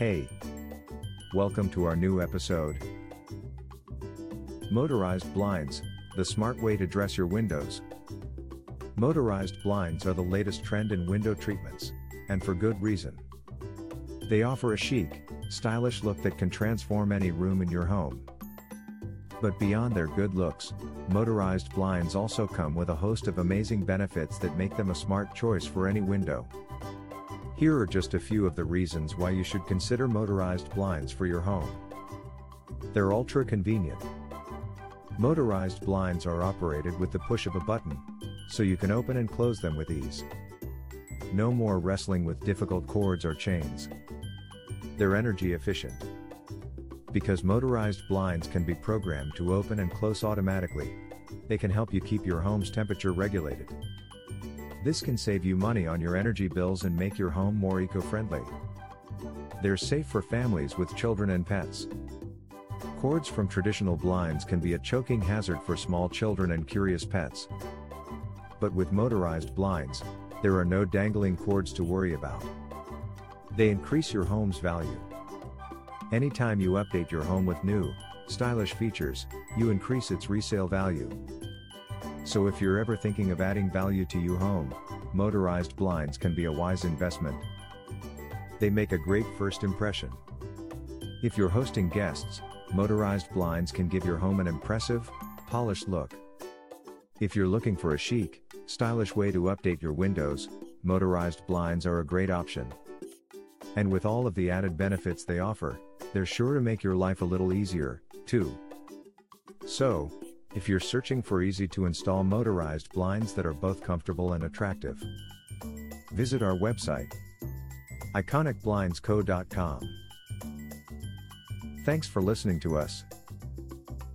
Hey! Welcome to our new episode. Motorized blinds, the smart way to dress your windows. Motorized blinds are the latest trend in window treatments, and for good reason. They offer a chic, stylish look that can transform any room in your home. But beyond their good looks, motorized blinds also come with a host of amazing benefits that make them a smart choice for any window. Here are just a few of the reasons why you should consider motorized blinds for your home. They're ultra convenient. Motorized blinds are operated with the push of a button, so you can open and close them with ease. No more wrestling with difficult cords or chains. They're energy efficient. Because motorized blinds can be programmed to open and close automatically, they can help you keep your home's temperature regulated. This can save you money on your energy bills and make your home more eco-friendly. They're safe for families with children and pets. Cords from traditional blinds can be a choking hazard for small children and curious pets. But with motorized blinds, there are no dangling cords to worry about. They increase your home's value. Anytime you update your home with new, stylish features, you increase its resale value. So if you're ever thinking of adding value to your home, motorized blinds can be a wise investment. They make a great first impression. If you're hosting guests, motorized blinds can give your home an impressive, polished look. If you're looking for a chic, stylish way to update your windows, motorized blinds are a great option. And with all of the added benefits they offer, they're sure to make your life a little easier, too. So, if you're searching for easy to install motorized blinds that are both comfortable and attractive, visit our website iconicblindsco.com. Thanks for listening to us.